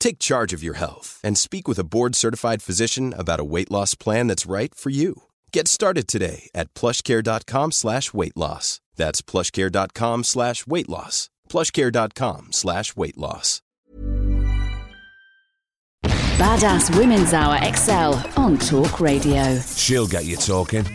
Take charge of your health and speak with a board-certified physician about a weight loss plan that's right for you. Get started today at plushcare.com slash weight loss. That's plushcare.com slash weight loss. plushcare.com slash weight loss. Badass Women's Hour XL on Talk Radio. She'll get you talking.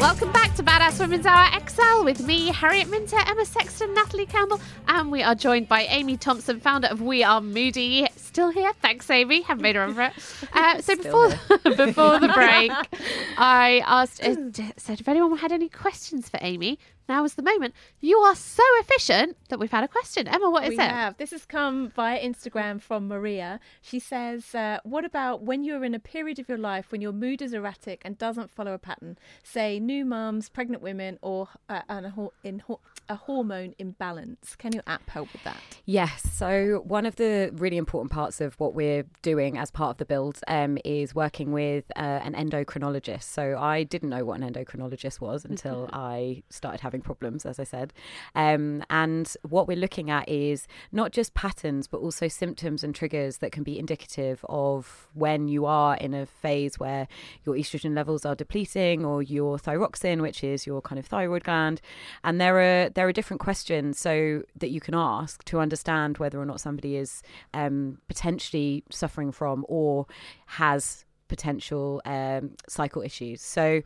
Welcome back to Badass Women's Hour XL with me, Harriet Minter, Emma Sexton, Natalie Campbell, and we are joined by Amy Thompson, founder of We Are Moody. Still here. Thanks, Amy. Haven't made her over it. Uh, so before before the break, I asked, uh, said if anyone had any questions for Amy. Now is the moment. You are so efficient that we've had a question. Emma, what is we it? have. This has come via Instagram from Maria. She says, uh, "What about when you're in a period of your life when your mood is erratic and doesn't follow a pattern? Say, new mums, pregnant women, or uh, an, a, hor- in, a hormone imbalance. Can your app help with that?" Yes. So one of the really important parts of what we're doing as part of the build um, is working with uh, an endocrinologist. So I didn't know what an endocrinologist was until I started having problems, as I said. Um, and what we're looking at is not just patterns, but also symptoms and triggers that can be indicative of when you are in a phase where your estrogen levels are depleting or your thyroxin, which is your kind of thyroid gland. And there are there are different questions so that you can ask to understand whether or not somebody is um, potentially suffering from or has potential um, cycle issues. So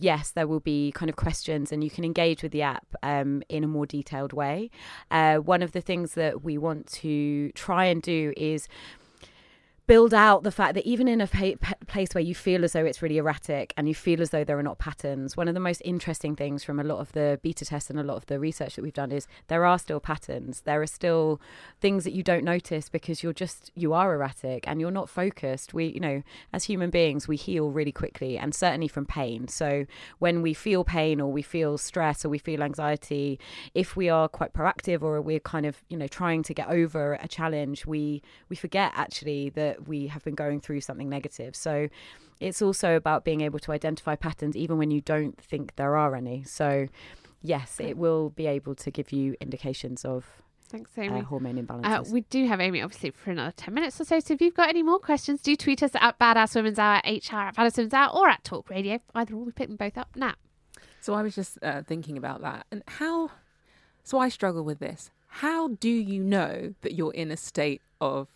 yes, there will be kind of questions, and you can engage with the app um, in a more detailed way. Uh, one of the things that we want to try and do is build out the fact that even in a pa- place where you feel as though it's really erratic and you feel as though there are not patterns, one of the most interesting things from a lot of the beta tests and a lot of the research that we've done is there are still patterns. There are still things that you don't notice because you're just you are erratic and you're not focused. We, you know, as human beings, we heal really quickly and certainly from pain. So when we feel pain or we feel stress or we feel anxiety, if we are quite proactive or we're kind of you know trying to get over a challenge, we we forget actually that we have been going through something negative. So it's also about being able to identify patterns even when you don't think there are any. So yes, it will be able to give you indications of Thanks, uh, Amy. hormone Uh, imbalances. we do have Amy obviously for another 10 minutes or so. So if you've got any more questions, do tweet us at Badass Women's Hour, HR at Badass Women's Hour, or at Talk Radio. Either or, we pick them both up now. So I was just uh, thinking about that and how. So I struggle with this. How do you know that you're in a state of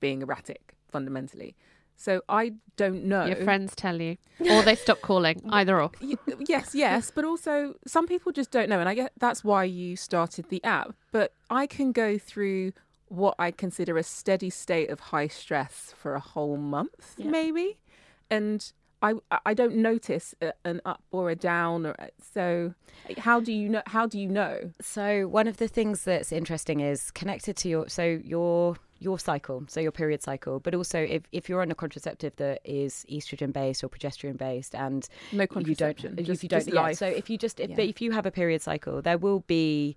being erratic fundamentally? So I don't know. Your friends tell you, or they stop calling. Either or. Yes, yes, but also some people just don't know, and I get that's why you started the app. But I can go through what I consider a steady state of high stress for a whole month, maybe, and I I don't notice an up or a down, or so. How do you know? How do you know? So one of the things that's interesting is connected to your so your your cycle, so your period cycle, but also if, if you're on a contraceptive that is estrogen based or progesterone based, and No you contraception, don't, just- if you don't, yeah, so if you just if, Yeah. if you have a period cycle, there will be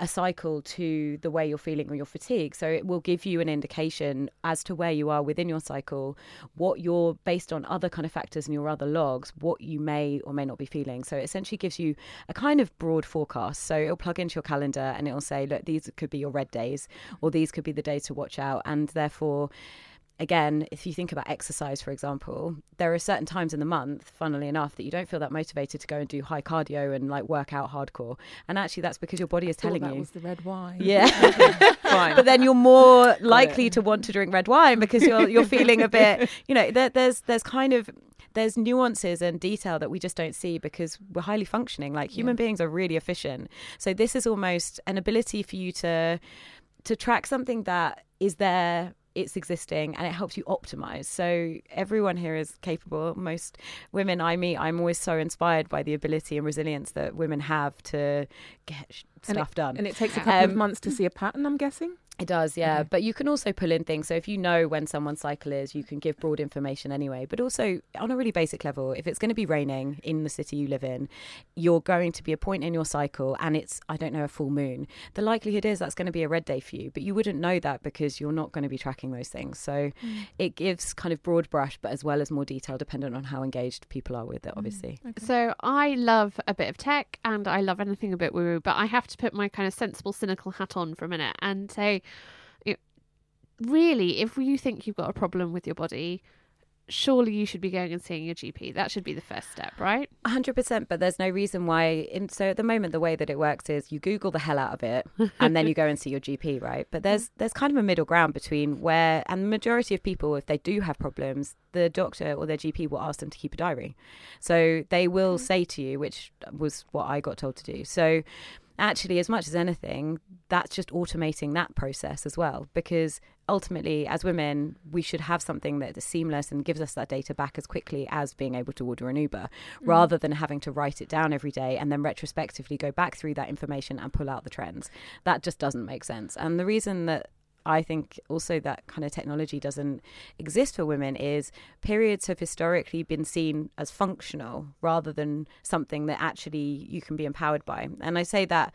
a cycle to the way you're feeling or your fatigue. So it will give you an indication as to where you are within your cycle, what you're based on other kind of factors in your other logs, what you may or may not be feeling. So it essentially gives you a kind of broad forecast. So it'll plug into your calendar and it'll say, look, these could be your red days, or these could be the days to watch out. And therefore, again, if you think about exercise, for example, there are certain times in the month, funnily enough, that you don't feel that motivated to go and do high cardio and like work out hardcore. And actually, that's because your body is Thought telling that you. was the red wine. Yeah. Fine. but then you're more likely to want to drink red wine because you're you're feeling a bit, you know, there, there's there's kind of there's nuances and detail that we just don't see because we're highly functioning. Like human beings are really efficient. So this is almost an ability for you to to track something that is there it's existing and it helps you optimize. So everyone here is capable. Most women I meet, I'm always so inspired by the ability and resilience that women have to get And stuff it, done. And it takes a couple of Um, months to see a pattern, I'm guessing. It does, yeah. Okay. But you can also pull in things. So if you know when someone's cycle is, you can give broad information anyway. But also, on a really basic level, if it's going to be raining in the city you live in, you're going to be a point in your cycle and it's, I don't know, a full moon. The likelihood is that's going to be a red day for you. But you wouldn't know that because you're not going to be tracking those things. So mm. it gives kind of broad brush, but as well as more detail, dependent on how engaged people are with it, mm. obviously. So I love a bit of tech and I love anything a bit woo woo, but I have to put my kind of sensible, cynical hat on for a minute and say, you really, if you think you've got a problem with your body, surely you should be going and seeing your GP. That should be the first step, right? hundred percent, but there's no reason why. In, so at the moment, the way that it works is you Google the hell out of it, and then you go and see your GP, right? But there's there's kind of a middle ground between where, and the majority of people, if they do have problems, the doctor or their GP will ask them to keep a diary. So they will mm-hmm. say to you, which was what I got told to do. So actually, as much as anything, that's just automating that process as well. Because ultimately, as women, we should have something that is seamless and gives us that data back as quickly as being able to order an Uber, mm. rather than having to write it down every day and then retrospectively go back through that information and pull out the trends. That just doesn't make sense. And the reason that I think also that kind of technology doesn't exist for women is periods have historically been seen as functional rather than something that actually you can be empowered by. And I say that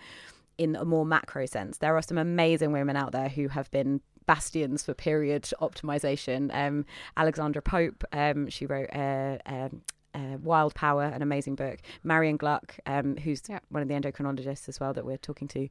in a more macro sense. There are some amazing women out there who have been bastions for period optimization. Um, Alexandra Pope, um, she wrote um, uh, Wild Power, an amazing book. Marion Gluck, um, who's Yeah. one of the endocrinologists as well that we're talking to.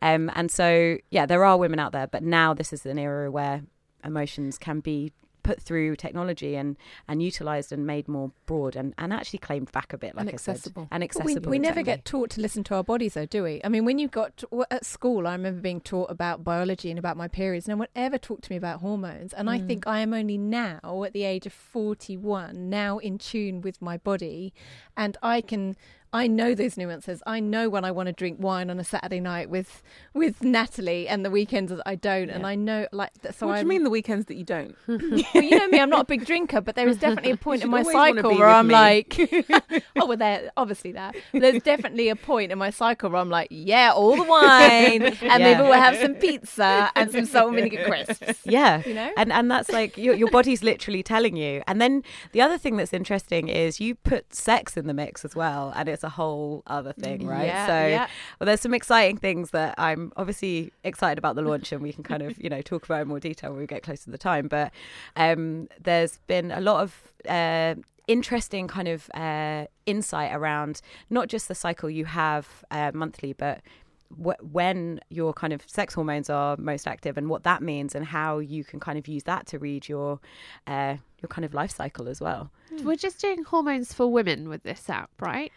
Um, and so, yeah, there are women out there, but now this is an era where emotions can be put through technology and and utilized and made more broad and, and actually claimed back a bit like And I said accessible. and But we, accessible we never get taught to listen to our bodies, though, do we? I mean, when you got to, at school, I remember being taught about biology and about my periods. No one ever talked to me about hormones, and I mm. think I am only now, at the age of forty-one, now in tune with my body, and I can. I know those nuances. I know when I want to drink wine on a Saturday night with with Natalie, and the weekends that I don't. And I know, like, so what do you mean the weekends that you don't? well, you know me, I'm not a big drinker, but there is definitely a point in my cycle where I'm me. like, oh, well, there, obviously that. There's definitely a point in my cycle where I'm like, yeah, all the wine, and maybe we'll have some pizza and some salt and vinegar crisps. yeah You know? and and that's like your, your body's literally telling you and then the other thing that's interesting is you put sex in the mix as well and it's a whole other thing right Yeah, so yeah. well there's some exciting things that i'm obviously excited about the launch and we can kind of you know talk about in more detail when we get closer to the time but um there's been a lot of uh interesting kind of uh insight around not just the cycle you have uh, monthly but wh- when your kind of sex hormones are most active and what that means and how you can kind of use that to read your uh, your kind of life cycle as well. We're just doing hormones for women with this app, right?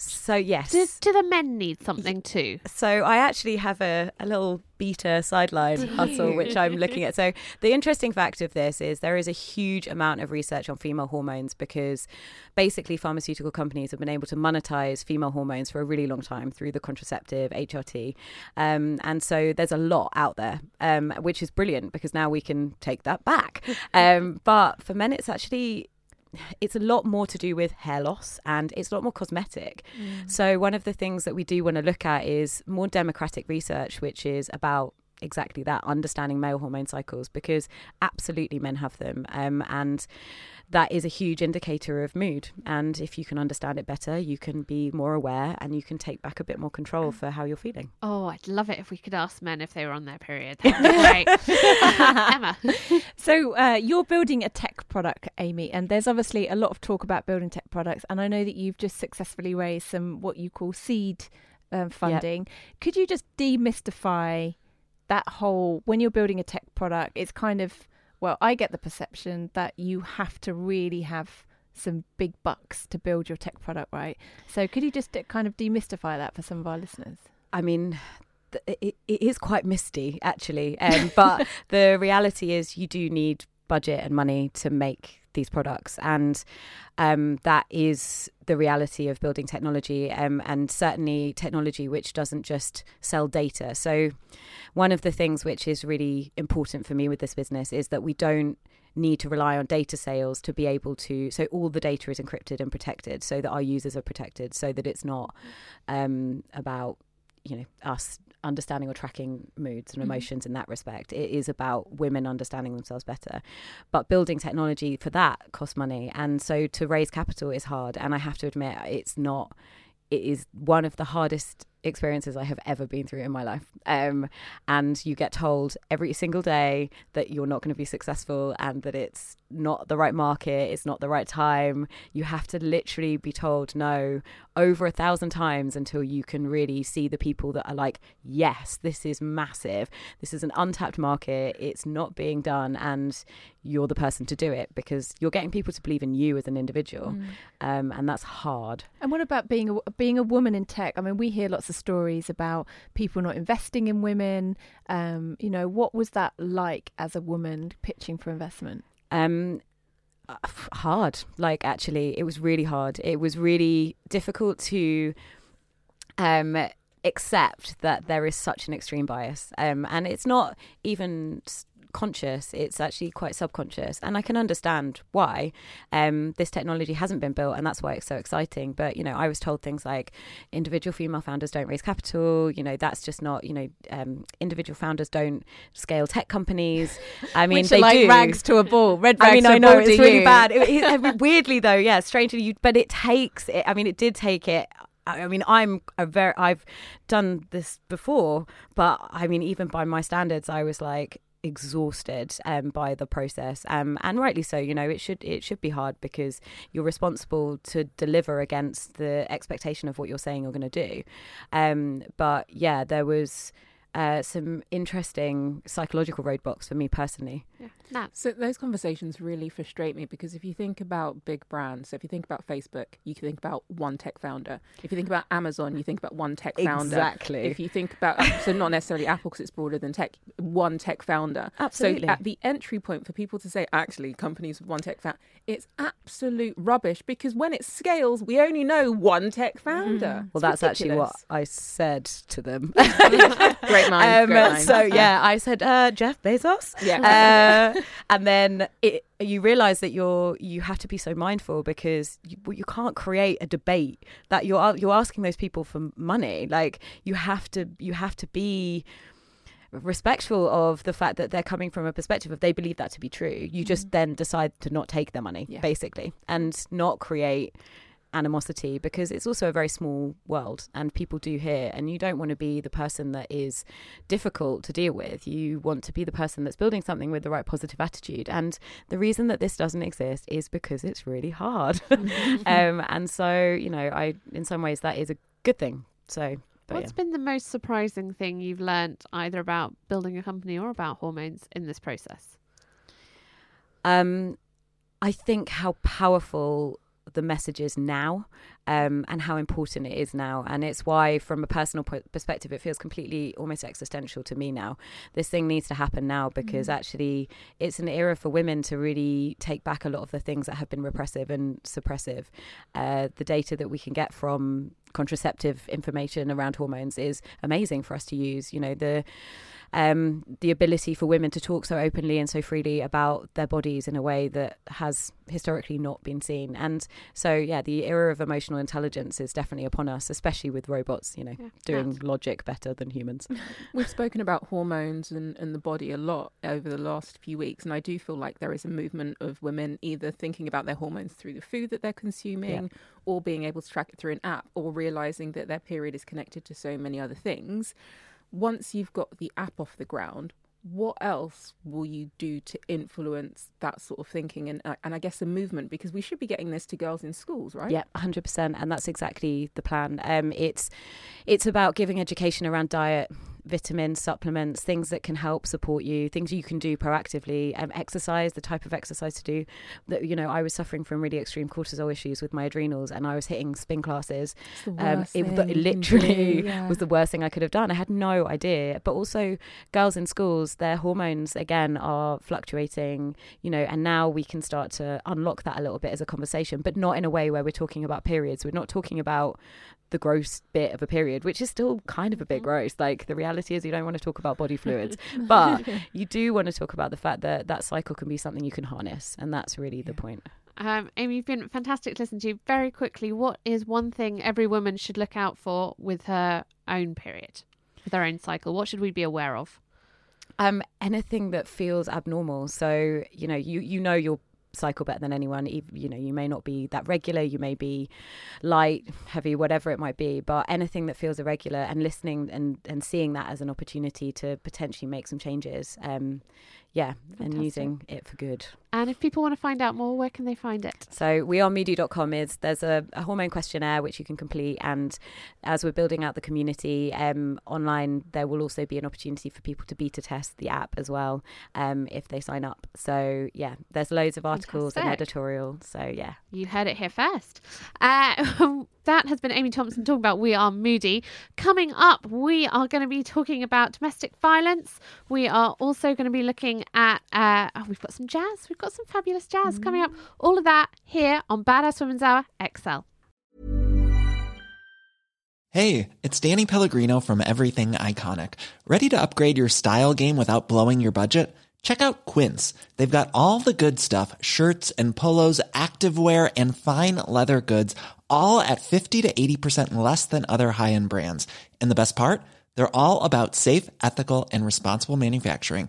So yes. Do, do the men need something too? So I actually have a, a little beta sideline hustle which I'm looking at. So the interesting fact of this is there is a huge amount of research on female hormones because basically pharmaceutical companies have been able to monetize female hormones for a really long time through the contraceptive HRT. Um, and so there's a lot out there, um, which is brilliant because now we can take that back. Um, but for men, it's actually it's a lot more to do with hair loss and it's a lot more cosmetic. Mm. So, one of the things that we do want to look at is more democratic research, which is about exactly that understanding male hormone cycles because absolutely men have them. Um, and that is a huge indicator of mood. And if you can understand it better, you can be more aware and you can take back a bit more control for how you're feeling. Oh, I'd love it if we could ask men if they were on their period. That'd great. Emma. So uh, you're building a tech product, Amy, and there's obviously a lot of talk about building tech products. And I know that you've just successfully raised some what you call seed um, funding. Could you just demystify that whole when you're building a tech product? It's kind of well, I get the perception that you have to really have some big bucks to build your tech product, right? So could you just uh, kind of demystify that for some of our listeners? I mean, it, it is quite misty actually, um, but the reality is you do need budget and money to make these products. And um, that is the reality of building technology um, and certainly technology which doesn't just sell data. So, one of the things which is really important for me with this business is that we don't need to rely on data sales to be able to so all the data is encrypted and protected so that our users are protected so that it's not um, about you know us understanding or tracking moods and emotions mm-hmm. in that respect. It is about women understanding themselves better. But building technology for that costs money. And so to raise capital is hard. And I have to admit, it's not, it is one of the hardest experiences I have ever been through in my life. Um, and you get told every single day that you're not going to be successful and that it's not the right market, it's not the right time. You have to literally be told no over a thousand times until you can really see the people that are like, yes, this is massive. This is an untapped market. It's not being done. And you're the person to do it because you're getting people to believe in you as an individual. Mm. Um, and that's hard. And what about being a, being a woman in tech? I mean, we hear lots stories about people not investing in women. Um, you know, what was that like as a woman pitching for investment? Um, uh, hard. Like actually, it was really hard. It was really difficult to um, accept that there is such an extreme bias, um, and it's not even conscious, it's actually quite subconscious. And I can understand why um, this technology hasn't been built, and that's why it's so exciting. But, you know, I was told things like individual female founders don't raise capital, you know, that's just not, you know, um, individual founders don't scale tech companies. I mean, they like do. rags to a ball, red rags I mean, I know, it's really you. bad. It, it, weirdly, though, yeah, strangely, you, but it takes it. I mean, it did take it I mean, I'm a very, I've done this before, but I mean, even by my standards, I was like, exhausted um, by the process. Um, and rightly so you know it should it should be hard because you're responsible to deliver against the expectation of what you're saying you're going to do. Um, but yeah there was uh, some interesting psychological roadblocks for me personally. Yeah. Nah. So those conversations really frustrate me because if you think about big brands, so if you think about Facebook, you can think about one tech founder. If you think about Amazon, you think about one tech founder. Exactly. If you think about so not necessarily Apple because it's broader than tech, one tech founder. Absolutely. So at the entry point for people to say actually companies with one tech founder, it's absolute rubbish because when it scales, we only know one tech founder. Mm. Well, that's ridiculous. actually what I said to them. great minds. Um, great minds. So yeah, I said uh, Jeff Bezos. Yeah. Uh, and then it, you realize that you're you have to be so mindful because you, you can't create a debate that you're you're asking those people for money. Like you have to you have to be respectful of the fact that they're coming from a perspective of they believe that to be true. You just mm-hmm. then decide to not take their money, yeah. basically, and not create animosity because it's also a very small world and people do hear and you don't want to be the person that is difficult to deal with you want to be the person that's building something with the right positive attitude and the reason that this doesn't exist is because it's really hard um, and so you know i in some ways that is a good thing so What's yeah. been the most surprising thing you've learned either about building a company or about hormones in this process? Um, I think how powerful the messages now um, and how important it is now. And it's why, from a personal perspective, it feels completely almost existential to me now. This thing needs to happen now because mm. actually it's an era for women to really take back a lot of the things that have been repressive and suppressive. Uh, the data that we can get from contraceptive information around hormones is amazing for us to use. You know, the um, the ability for women to talk so openly and so freely about their bodies in a way that has historically not been seen. And so, yeah, the era of emotional intelligence is definitely upon us, especially with robots, you know, yeah. doing logic better than humans. We've spoken about hormones and, and the body a lot over the last few weeks. And I do feel like there is a movement of women either thinking about their hormones through the food that they're consuming yeah. or being able to track it through an app or realizing that their period is connected to so many other things once you've got the app off the ground, what else will you do to influence that sort of thinking and uh, and I guess a movement because we should be getting this to girls in schools, right? Yeah, hundred percent, and that's exactly the plan. Um, it's it's about giving education around diet vitamins, supplements, things that can help support you, things you can do proactively. Um, exercise, the type of exercise to do. That you know, I was suffering from really extreme cortisol issues with my adrenals, and I was hitting spin classes. Um, it, it literally yeah. was the worst thing I could have done. I had no idea. But also, girls in schools, their hormones again are fluctuating. You know, and now we can start to unlock that a little bit as a conversation, but not in a way where we're talking about periods. We're not talking about the gross bit of a period, which is still kind of a bit mm-hmm. gross. Like the reality is, you don't want to talk about body fluids, but you do want to talk about the fact that that cycle can be something you can harness, and that's really yeah. the point. Um, Amy, you've been fantastic to listen to. Very quickly, what is one thing every woman should look out for with her own period, with her own cycle? What should we be aware of? Um, anything that feels abnormal. So you know, you you know your cycle better than anyone. You know, you may not be that regular, you may be light, heavy, whatever it might be, but anything that feels irregular and listening and, and seeing that as an opportunity to potentially make some changes. Um, yeah, Fantastic. and using it for good. And if people want to find out more, where can they find it? So wearemoody.com is there's a, a hormone questionnaire which you can complete, and as we're building out the community um, online, there will also be an opportunity for people to beta test the app as well um, if they sign up. So yeah, there's loads of articles Fantastic. and editorial. So yeah, you heard it here first. Uh, that has been Amy Thompson talking about We Are Moody. Coming up, we are going to be talking about domestic violence. We are also going to be looking at, uh, oh, we've got some jazz. We've got some fabulous jazz mm. coming up. All of that here on Badass Women's Hour XL. Hey, it's Danny Pellegrino from Everything Iconic. Ready to upgrade your style game without blowing your budget? Check out Quince. They've got all the good stuff shirts and polos, activewear, and fine leather goods, all at 50 to 80% less than other high end brands. And the best part? They're all about safe, ethical, and responsible manufacturing.